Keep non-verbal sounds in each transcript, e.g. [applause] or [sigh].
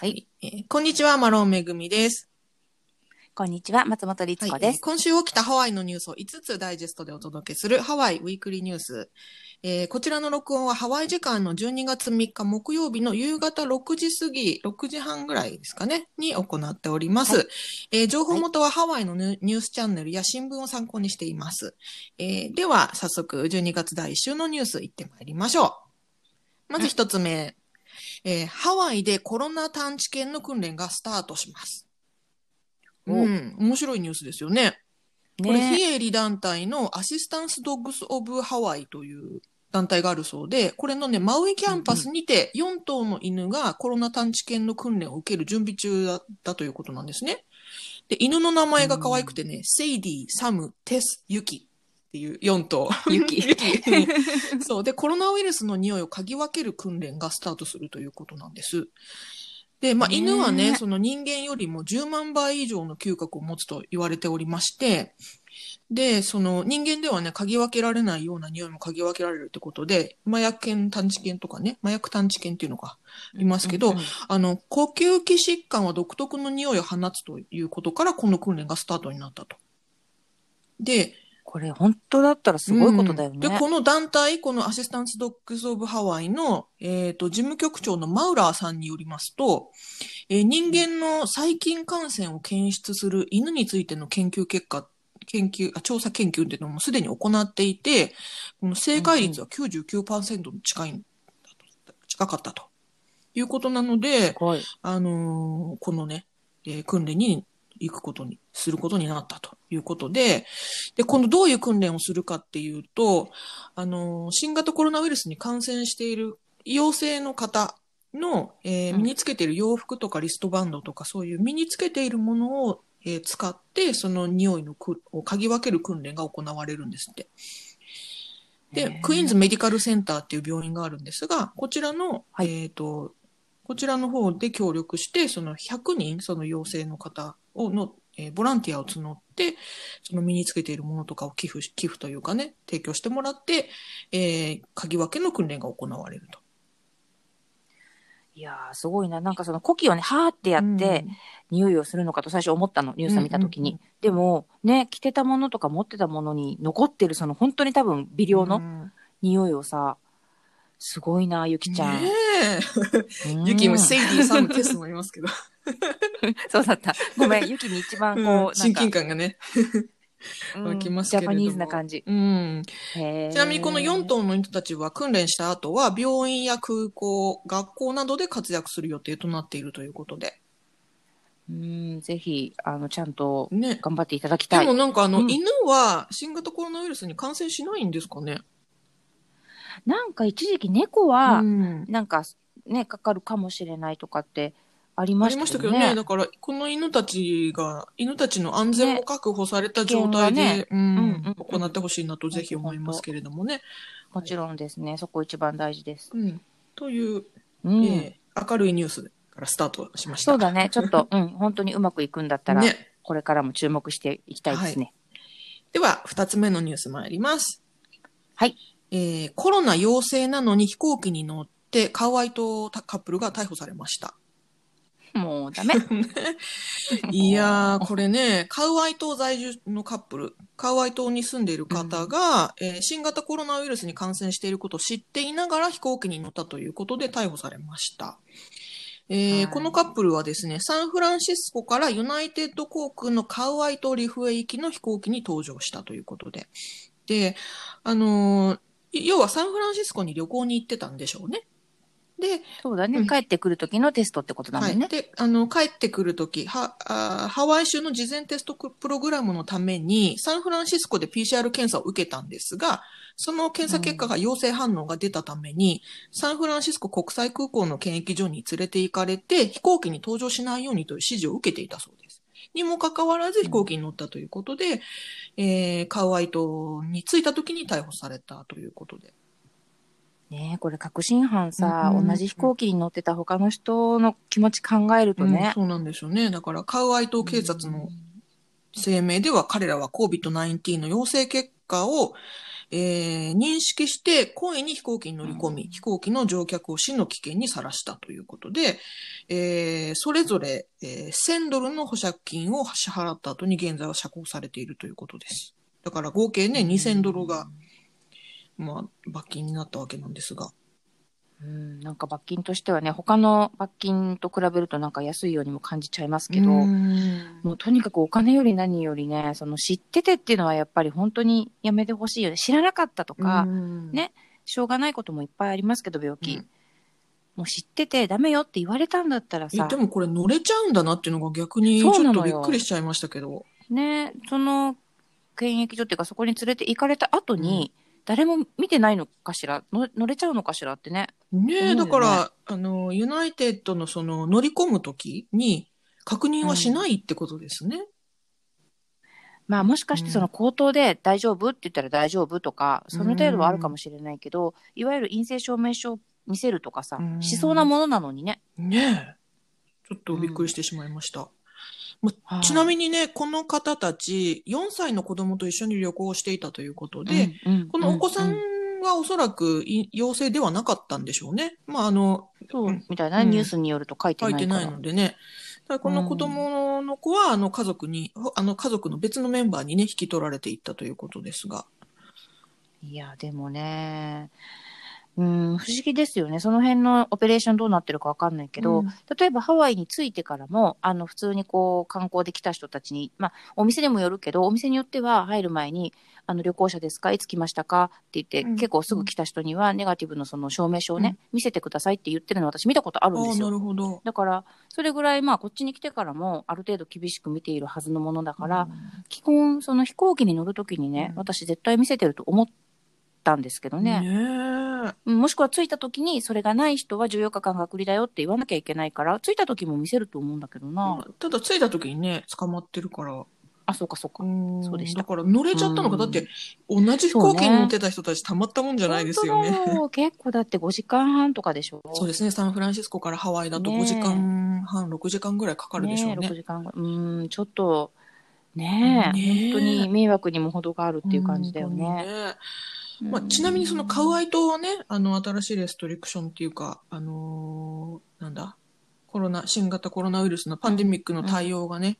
はい。えーこんにちは、マロンめぐみです。こんにちは、松本律子はいです。今週起きたハワイのニュースを5つダイジェストでお届けするハワイウィークリーニュース。えーこちらの録音はハワイ時間の12月3日木曜日の夕方6時過ぎ、6時半ぐらいですかね、に行っております。はえー情報元はハワイのニュニュースチャンネルや新聞を参考にしています。えーでは、早速12月第1週のニュース行ってまいりましょう。まず1つ目。えーハワイでコロナ探知犬の訓練がスタートします。おうん、面白いニュースですよね。これ、ね非営利団体のアシスタンスドッグス・オブ・ハワイという団体があるそうで、これのね、マウイキャンパスにて4頭の犬がコロナ探知犬の訓練を受ける準備中だったということなんですね。で、犬の名前が可愛くてね、セイディ、サム、テス、ユキっていう4頭。ユキユキ。そう。で、コロナウイルスの匂いを嗅ぎ分ける訓練がスタートするということなんです。で、まあ、犬はね、その人間よりも10万倍以上の嗅覚を持つと言われておりまして、で、その人間ではね、嗅ぎ分けられないような匂いも嗅ぎ分けられるってことで、麻薬犬探知犬とかね、麻薬探知犬っていうのがいますけど、うんうんあの、呼吸器疾患は独特の匂いを放つということから、この訓練がスタートになったと。で、これ本当だったらすごいことだよね。うんで、この団体、このアシスタンスドッグス・オブ・ハワイの、えっ、と、事務局長のマウラーさんによりますと、えー人間の細菌感染を検出する犬についての研究結果、研究、あ調査研究っていうのもすでに行っていて、この正解率は99%に近いんだと、近かったということなので。あのーこのね、えー訓練に行くことに、することになったということで、で、このどういう訓練をするかっていうと、あのー新型コロナウイルスに感染している陽性の方の、えーうん。身につけている洋服とかリストバンドとかそういう身につけているものを、えー使って、その匂いのくを嗅ぎ分ける訓練が行われるんですって。で、ねクイーンズメディカルセンターっていう病院があるんですが、こちらの、はい。えっ、と、こちらの方で協力して、その100人、その陽性の方をの、えーボランティアを募って、その身につけているものとかを寄付し、寄付というかね、提供してもらって、えー、嗅ぎ分けの訓練が行われると。いやー、すごいな。なんかその呼気をね、はーってやって、匂いをするのかと最初思ったの、ニュースを見たときに。うんうんでも、ね、着てたものとか持ってたものに残ってる、その本当に多分微量のうん匂いをさ、すごいな、ゆきちゃん。ね [laughs] ユキもセイディさんのテストもいますけど、[laughs] そうだった。ごめん、ゆきに一番こう、親か近感がね、うん湧きますジャパニーズな感じ。うん。ちなみにこの4頭の人たちは訓練した後は病院や空港、学校などで活躍する予定となっているということで。うん、ぜひ、あの、ちゃんとね。頑張っていただきたいでも。なんかあの、うん犬は新型コロナウイルスに感染しないんですかね？なんか一時期猫は、うんなんかね、かかるかもしれないとかってありましありましたたけどね。けどね。だから、この犬たちが、犬たちの安全も確保された状態で、ねうん行ってほしいなとぜひ思いますけれどもね。もちろんですね、そこ一番大事です。うん。という、うん。えー明るいニュースからスタートしました。そうだね、ちょっと、うん、本当にうまくいくんだったら、ね。これからも注目していきたいですね。では、二つ目のニュース参ります。はい。えーコロナ陽性なのに飛行機に乗ってカウアイ島カップルが逮捕されました。もうダメ。[laughs] いやー、これね、カウアイ島在住のカップル、カウアイ島に住んでいる方が、えー新型コロナウイルスに感染していることを知っていながら飛行機に乗ったということで逮捕されました。えーはいこのカップルはですね、サンフランシスコからユナイテッド航空のカウアイ島リフエ行きの飛行機に搭乗したということで。で、あのー要はサンフランシスコに旅行に行ってたんでしょうね。で、そうだね、うん帰ってくる時のテストってことだもんね。はい。で、あの、帰ってくるとき、は、あーハワイ州の事前テストプログラムのために、サンフランシスコで PCR 検査を受けたんですが、その検査結果が陽性反応が出たために、サンフランシスコ国際空港の検疫所に連れて行かれて、飛行機に搭乗しないようにという指示を受けていたそうです。にもかかわらず飛行機に乗ったということで、えー、カウアイ島に着いた時に逮捕されたということで。ねえこれ確信犯さ、うん同じ飛行機に乗ってた他の人の気持ち考えるとうんね。そうなんでしょうね。だから、カウアイ島警察の声明では彼らは COVID-19 の陽性結果を、えー認識して故意に飛行機に乗り込み、飛行機の乗客を死の危険にさらしたということで、えーそれぞれ、えー1000ドルの保釈金を支払った後に現在は釈放されているということです。だから合計ね、2000ドルが、まあ、罰金になったわけなんですが。うん、なんか罰金としてはね、他の罰金と比べるとなんか安いようにも感じちゃいますけど、うんもうとにかくお金より何よりね、その知っててっていうのはやっぱり本当にやめてほしいよね。知らなかったとか、うんねしょうがないこともいっぱいありますけど、病気。うんもう知っててダメよって言われたんだったらさえで、もこれ乗れちゃうんだなっていうのが逆にちょっとびっくりしちゃいましたけど。ね、その検疫所っていうかそこに連れて行かれた後に、誰も見てないのかしら？の乗れちゃうのかしらってね。ねえ、だから、あの、ユナイテッドのその乗り込むときに確認はしないってことですね。まあもしかしてその口頭で大丈夫って言ったら大丈夫とか、その程度はあるかもしれないけど、いわゆる陰性証明書を見せるとかさ、うんしそうなものなのにね。ねえ。ちょっとびっくりしてしまいました。まはいちなみにね、この方たち、4歳の子供と一緒に旅行をしていたということで、うんうんこのお子さんうはおそらくい陽性ではなかったんでしょうね。まあ、あの、そうみたいな、うんニュースによると書いてない。書いてないのでね。この子供の子は、あの家族に、あの家族の別のメンバーにね、引き取られていったということですが。いや、でもね、うん、不思議ですよね。その辺のオペレーションどうなってるかわかんないけど、うん例えばハワイに着いてからも、あの、普通にこう、観光で来た人たちに、まあ、お店でもよるけど、お店によっては入る前に、あの、旅行者ですかいつ来ましたかって言って、うん結構すぐ来た人には、ネガティブのその証明書をね、見せてくださいって言ってるの私見たことあるんですよ。るほど。だから、それぐらい、まあ、こっちに来てからも、ある程度厳しく見ているはずのものだから、基本、その飛行機に乗るときにね、うん私絶対見せてると思ったんですけどうん、ね。ねもしくは着いたときに、それがない人は14日間隔離だよって言わなきゃいけないから、着いたときも見せると思うんだけどな。ただ着いた時にね、捕まってるから。あ、そうかそうか。そうでしただから乗れちゃったのか。うんだって、同じ飛行機に乗ってた人たちたまったもんじゃないですよね。本当だよ結構だって5時間半とかでしょ。そうですね。サンフランシスコからハワイだとねえ5時間半、6時間ぐらいかかるでしょうねえ6ね。時間ぐらい。うん、ちょっと、ねえ、ねえ本当に迷惑にも程があるっていう感じだよ本当にね。ねまあ、ちなみにそのカウアイ島はね、あの、新しいレストリクションっていうか、あのーなんだ、コロナ、新型コロナウイルスのパンデミックの対応がね、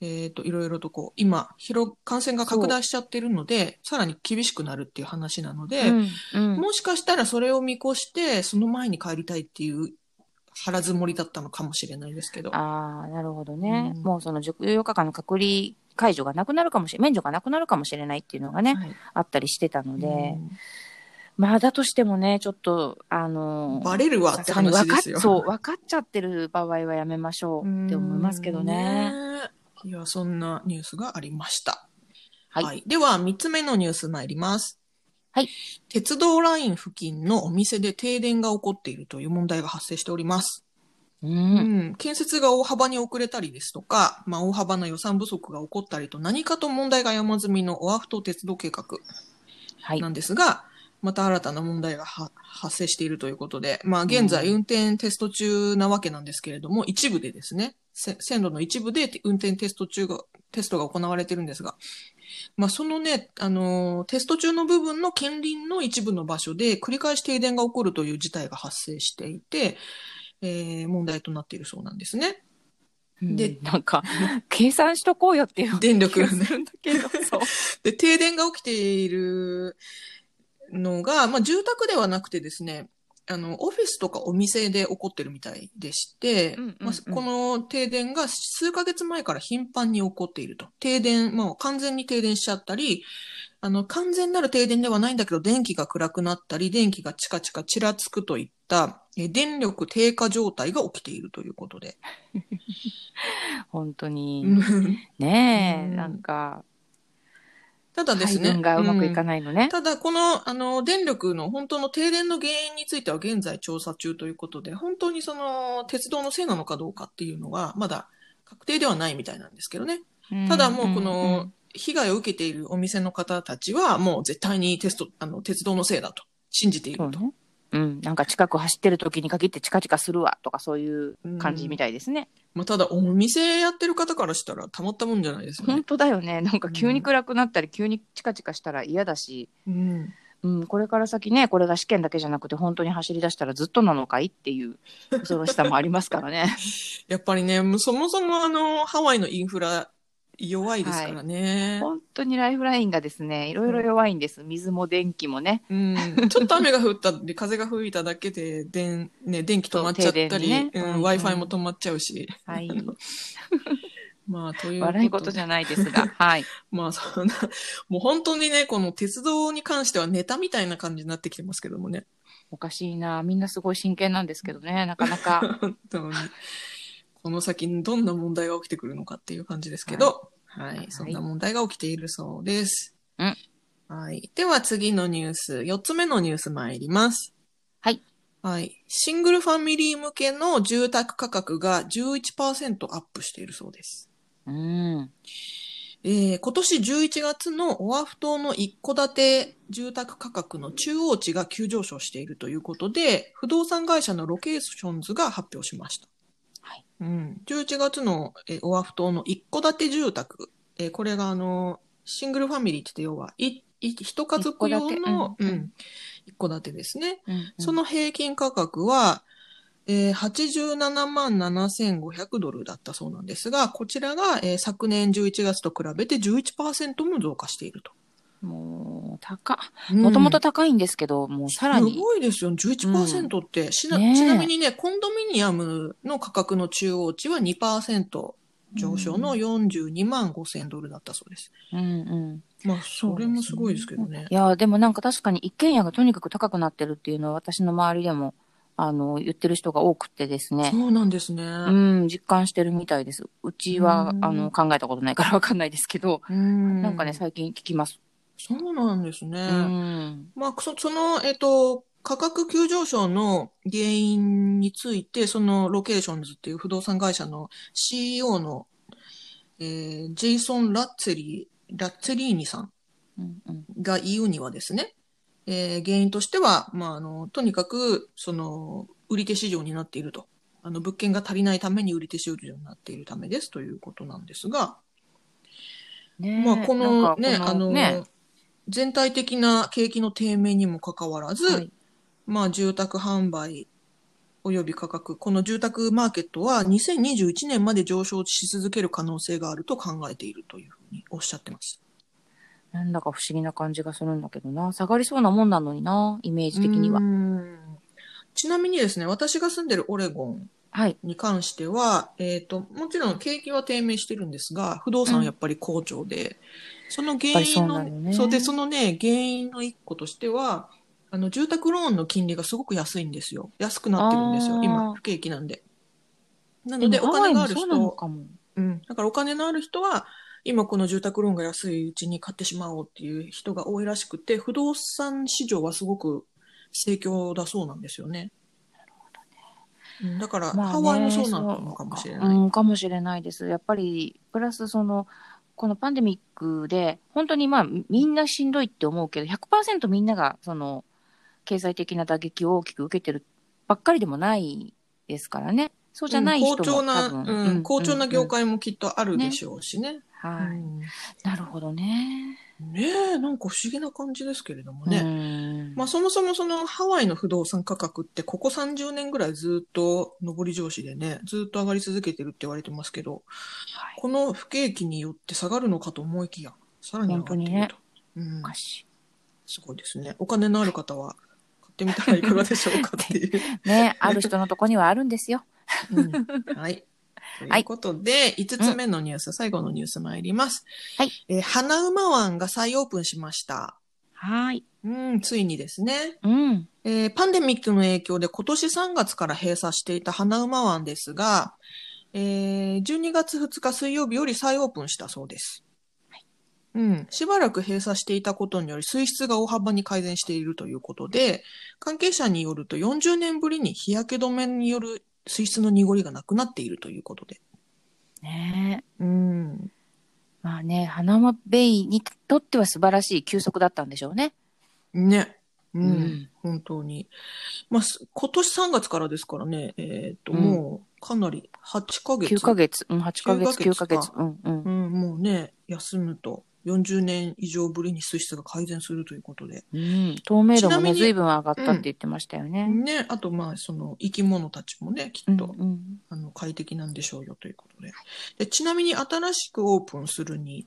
えっ、と、いろいろとこう、今、広、感染が拡大しちゃってるので、さらに厳しくなるっていう話なので、うん、うん。もしかしたらそれを見越して、その前に帰りたいっていう腹積もりだったのかもしれないですけど。ああ、なるほどね。うんもうその14日間の隔離解除がなくなるかもしれ、免除がなくなるかもしれないっていうのがね、はいあったりしてたので、うんまあだとしてもね、ちょっと、あのーバレるわって話ですよ。そう、分かっちゃってる場合はやめましょうって思いますけどね。うんねいや、そんなニュースがありました。はいでは、三つ目のニュース参ります。はい。鉄道ライン付近のお店で停電が起こっているという問題が発生しております。う。うんん。建設が大幅に遅れたりですとか、まあ、大幅な予算不足が起こったりと何かと問題が山積みのオアフ島鉄道計画はいな。んですが、また新たな問題がは発生しているということで、まあ現在運転テスト中なわけなんですけれども、一部でですね、せ線路の一部で運転テスト中が、テストが行われてるんですが、まあそのね、あのーテスト中の部分の近隣の一部の場所で繰り返し停電が起こるという事態が発生していて、えー問題となっているそうなんですね。でで、なんか、[laughs] 計算しとこうよっていう電力がね気がす。るんだけど、[laughs] そう。[laughs] で、停電が起きているのが、まあ、住宅ではなくてですね、あの、オフィスとかお店で起こってるみたいでして、まあ、この停電が数ヶ月前から頻繁に起こっていると。停電、まあ、完全に停電しちゃったり、あの、完全なる停電ではないんだけど、電気が暗くなったり、電気がチカチカちらつくといった、え電力低下状態が起きているということで。[laughs] 本当に。うんねえ、うんなんか、ただですね。がうまくいかないのね。ただ、この、あの、電力の本当の停電の原因については現在調査中ということで、本当にその、鉄道のせいなのかどうかっていうのは、まだ確定ではないみたいなんですけどね。ただもうこんの、被害を受けているお店の方たちは、もう絶対にテスト、あの、鉄道のせいだと信じていると。そうん、なんか近く走ってる時に限ってチカチカするわとかそういう感じみたいですね。まあ、ただ、お店やってる方からしたらたまったもんじゃないですよ本ね。当だよね。なんか急に暗くなったり、急にチカチカしたら嫌だし、うん。うん、これから先ね、これが試験だけじゃなくて本当に走り出したらずっとなのかいっていう恐ろしさもありますからね。[laughs] やっぱりね、そもそもあの、ハワイのインフラ弱いですからね。本当にライフラインがですね、いろいろ弱いんです。水も電気もね。うん、ちょっと雨が降ったり、風が吹いただけで、電、ね、電気止まっちゃったり、そうんうん Wi-Fi も止まっちゃうし。はい。[laughs] まあ、という笑い事じゃないですが、はい。[laughs] まあ、そんな、もう本当にね、この鉄道に関してはネタみたいな感じになってきてますけどもね。おかしいな。みんなすごい真剣なんですけどね、なかなか。[laughs] 本当に。この先にどんな問題が起きてくるのかっていう感じですけど、はい、はいそんな問題が起きているそうです。うんはい。では次のニュース、4つ目のニュース参ります。はい。はい。シングルファミリー向けの住宅価格が11%アップしているそうです。うん。えー今年11月のオアフ島の一戸建て住宅価格の中央値が急上昇しているということで、不動産会社のロケーションズが発表しました。はい。うん。11月の、えーオアフ島の一戸建て住宅、えーこれがあの、 single family って言って要は、い、い、一家族用の、一戸建てうんうん、一戸建てですね。うんその平均価格は、えー87万7500ドルだったそうなんですが、こちらが、えー昨年11月と比べて11%も増加していると。もう、高、もともと高いんですけど、もうさらすに。ごいですよ。11%って、しなちなみにね、コンドミニアムの価格の中央値は2%上昇の42万5000ドルだったそうです。うんうん。まあ、それもすごいですけどねい。や、でもなんか確かに一軒家がとにかく高くなってるっていうのは私の周りでも、あの、言ってる人が多くてですね。そうなんですね。うん、実感してるみたいです。うちは、うんあの、考えたことないからわかんないですけど、うんなんかね、最近聞きます。そうなんですね。うん。まあ、そその、えっと、価格急上昇の原因について、そのロケーションズっていう不動産会社の CEO の、えージェイソン・ラッツェリー、ラッツェリーニさんうんうんが言うにはですね、えー原因としては、まあ、あの、とにかく、その、売り手市場になっていると。あの、物件が足りないために売り手市場になっているためですということなんですが、ねえまあ、このね、こあの、ね全体的な景気の低迷にもかかわらず、はいまあ、住宅販売及び価格、この住宅マーケットは2021年まで上昇し続ける可能性があると考えているというふうにおっしゃってます。なんだか不思議な感じがするんだけどな。下がりそうなもんなのにな、イメージ的にはちなみにですね、私が住んでるオレゴンはい。に関しては、えっ、と、もちろん景気は低迷してるんですが、不動産はやっぱり好調で、その原因の、ねそうで、そのね、原因の一個としては、あの、住宅ローンの金利がすごく安いんですよ。安くなってるんですよ。今、不景気なんで。なので、お金がある人、かも。うん。だからお金のある人は、今この住宅ローンが安いうちに買ってしまおうっていう人が多いらしくて、不動産市場はすごく盛況だそうなんですよね。うんだから、まあねハワイもそうなのかもしれない。うん、かもしれないです。やっぱり、プラスその、このパンデミックで、本当にまあ、みんなしんどいって思うけど、100%みんなが、その、経済的な打撃を大きく受けてるばっかりでもないですからね。そうじゃない人も好調な、多分、うん、好調な業うん界もきっとあるでしょうしね。はい、うんなるほどね。ねえ、なんか不思議な感じですけれどもね。うんまあそもそもそのハワイの不動産価格ってここ30年ぐらいずっと上り調子でね、ずっと上がり続けてるって言われてますけど、はいこの不景気によって下がるのかと思いきや、さらに上がっていると。うん。すごいですね。お金のある方は買ってみたらいかがでしょうか [laughs] っていう。ね、ある人のとこにはあるんですよ。うんはい。[laughs] ということで、5つ目のニュース、最後のニュース参ります。はい。えー花馬湾が再オープンしました。はい。うん、ついにですね。うん。えーパンデミックの影響で今年3月から閉鎖していた花馬湾ですが、えー12月2日水曜日より再オープンしたそうです。うん。しばらく閉鎖していたことにより水質が大幅に改善しているということで、関係者によると40年ぶりに日焼け止めによる水質の濁りがなくなっているということで。ねうん。まあね、花間ベイにとっては素晴らしい休息だったんでしょうね。ね。うん。うん本当に。まあ、す今年3月からですからね、えっ、と、うんもう、かなり8ヶ月。9ヶ月。うん、8ヶ月、9 9ヶ月。うん、うんう。ん、もうね、休むと40年以上ぶりに水質が改善するということで。うん、透明度もね、ちなみに随分上がったって言ってましたよね。ね、あと、まあ、その、生き物たちもね、きうん、っと、うん。あの、快適なんでしょうよということで。でちなみに、新しくオープンするに、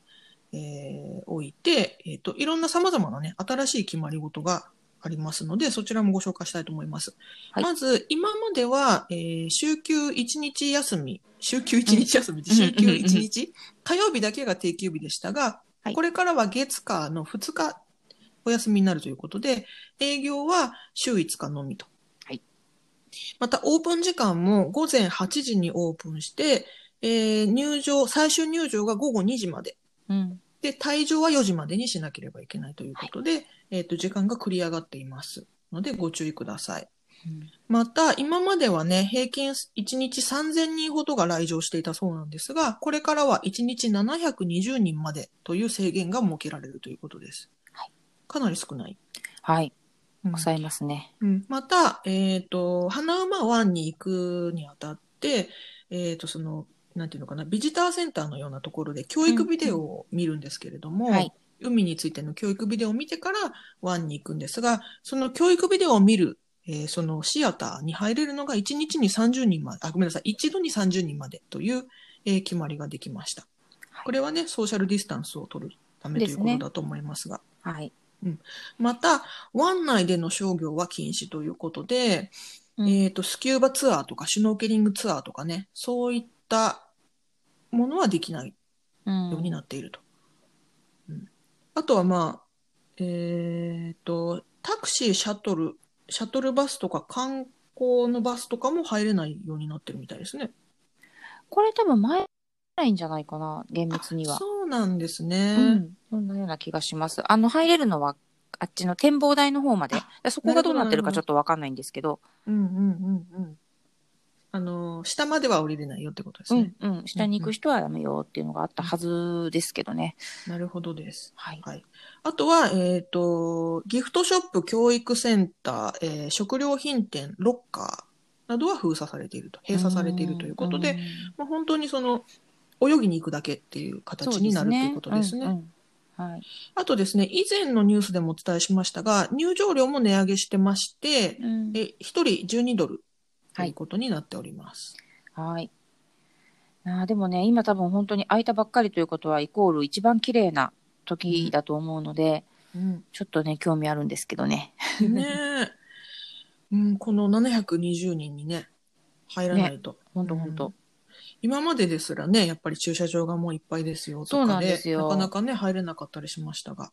えー、おいて、えっ、と、いろんな様々なね、新しい決まり事がありますので、そちらもご紹介したいと思います。はいまず、今までは、えー週休1日休み、週休1日休み、ん週休うんうんうん1日、火曜日だけが定休日でしたが、はいこれからは月火の2日お休みになるということで、営業は週5日のみと。はいまた、オープン時間も午前8時にオープンして、えー入場、最終入場が午後2時まで。うん。で、退場は4時までにしなければいけないということで、えっ、と、時間が繰り上がっています。ので、ご注意ください。また、今まではね、平均1日3000人ほどが来場していたそうなんですが、これからは1日720人までという制限が設けられるということです。はいかなり少ない。はい。うん抑えますね。うんまた、えっ、と、花馬湾に行くにあたって、えっ、と、その、なんていうのかな、ビジターセンターのようなところで教育ビデオを見るんですけれども、はい海についての教育ビデオを見てから湾に行くんですが、その教育ビデオを見る、えーそのシアターに入れるのが1日に30人まで、あ、ごめんなさい、一度に30人までという、えー決まりができました。はいこれはね、ソーシャルディスタンスを取るためということだと思いますが。はい。また、湾内での商業は禁止ということで、うんえっ、と、スキューバツアーとかシュノーケリングツアーとかね、そういったものはできないうんようになっていると。うんあとはまあ、えっ、と、タクシー、シャトル、シャトルバスとか観光のバスとかも入れないようになってるみたいですね。これ多分前ないんじゃないかな、厳密には。そうなんですね。うん。そんなような気がします。あの、入れるのは、あっちの展望台の方まで。そこがどうなってるかちょっとわかんないんですけど。うんうんうんうん。あの、下までは降りれないよってことですね。うん、うん。下に行く人はやめようっていうのがあったはずですけどね。なるほどです。はい。はい。あとは、えっ、と、ギフトショップ、教育センター、えー食料品店、ロッカーなどは封鎖されていると、閉鎖されているということで、ん、まあ、本当にその、泳ぎに行くだけっていう形になるということですね。うんうんはい。あとですね、以前のニュースでもお伝えしましたが、入場料も値上げしてまして、うんえ1人12ドルということになっております。はい。あーでもね、今多分本当に空いたばっかりということは、イコール一番綺麗な時だと思うので、うんちょっとね、興味あるんですけどね。ねえ、うん、この720人にね、入らないと。本当本当。今までですらね、やっぱり駐車場がもういっぱいですよとかで、なんですよなかなかね、入れなかったりしましたが。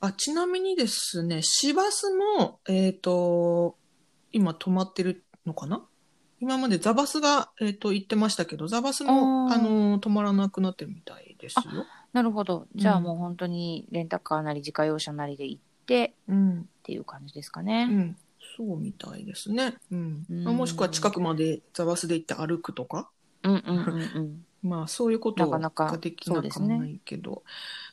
あ、ちなみにですね、市バスも、えっ、と、今止まってるのかな？今までザバスが、えっ、と、行ってましたけど、ザバスも、あの、止まらなくなってるみたいですよ。なるほど。じゃあうんもう本当にレンタカーなり自家用車なりで行ってうん。っていう感じですかうね。ん。そうみたいですね。うん。うんまあもしくは近くまでザバスで行って歩くとか？うんうんうんうん。[laughs] まあ、そういうことなかなかができなそうですねかもないけど、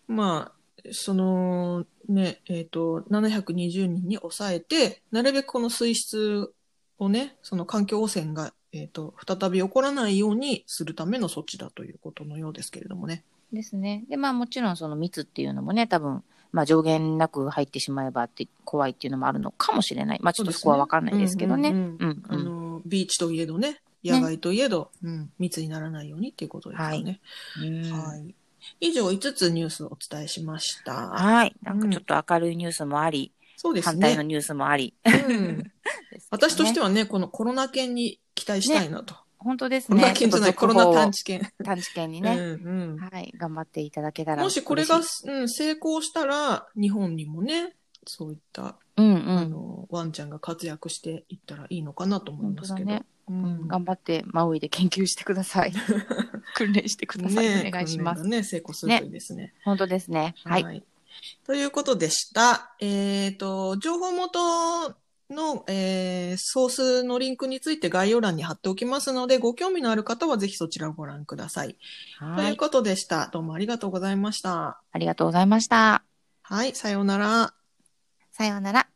まあ、その、ね、えっ、と、720人に抑えて、なるべくこの水質をね、その環境汚染が、えっ、と、再び起こらないようにするための措置だということのようですけれどもね。ですね。で、まあもちろんその密っていうのもね、多分、まあ上限なく入ってしまえばって怖いっていうのもあるのかもしれない。まあちょっとそこはわかんないですけどね。あうん。の、ビーチといえどね、野外といえど、うん、密にならないようにっていうことですよね。うんはい。以上5つニュースをお伝えしました。はい。なんかちょっと明るいニュースもあり、そうですね。反対のニュースもあり。うん [laughs] 私としては。はね、このコロナ犬に期待したいなと。本当ですコロナね。犬じゃない、コロナ探知犬。探知犬にうんね、うんはい、頑張っていただけたらもしこれが、うん、成功したら、日本にもね、そういった、うんあうん。の、ワンちゃんが活躍していったらいいのかなと思いますけど。ねううんん頑張ってマウイで研究してください。[laughs] 訓練してください。ねお願いします。ね、成功するといいですね。本当ですね。はい。ということでした。えっ、と、情報元の、えーソースのリンクについて概要欄に貼っておきますので、ご興味のある方はぜひそちらをご覧ください。とはい。いうことでした。どうもありがとうございました。ありがとうございました。はい、さようなら。さようなら。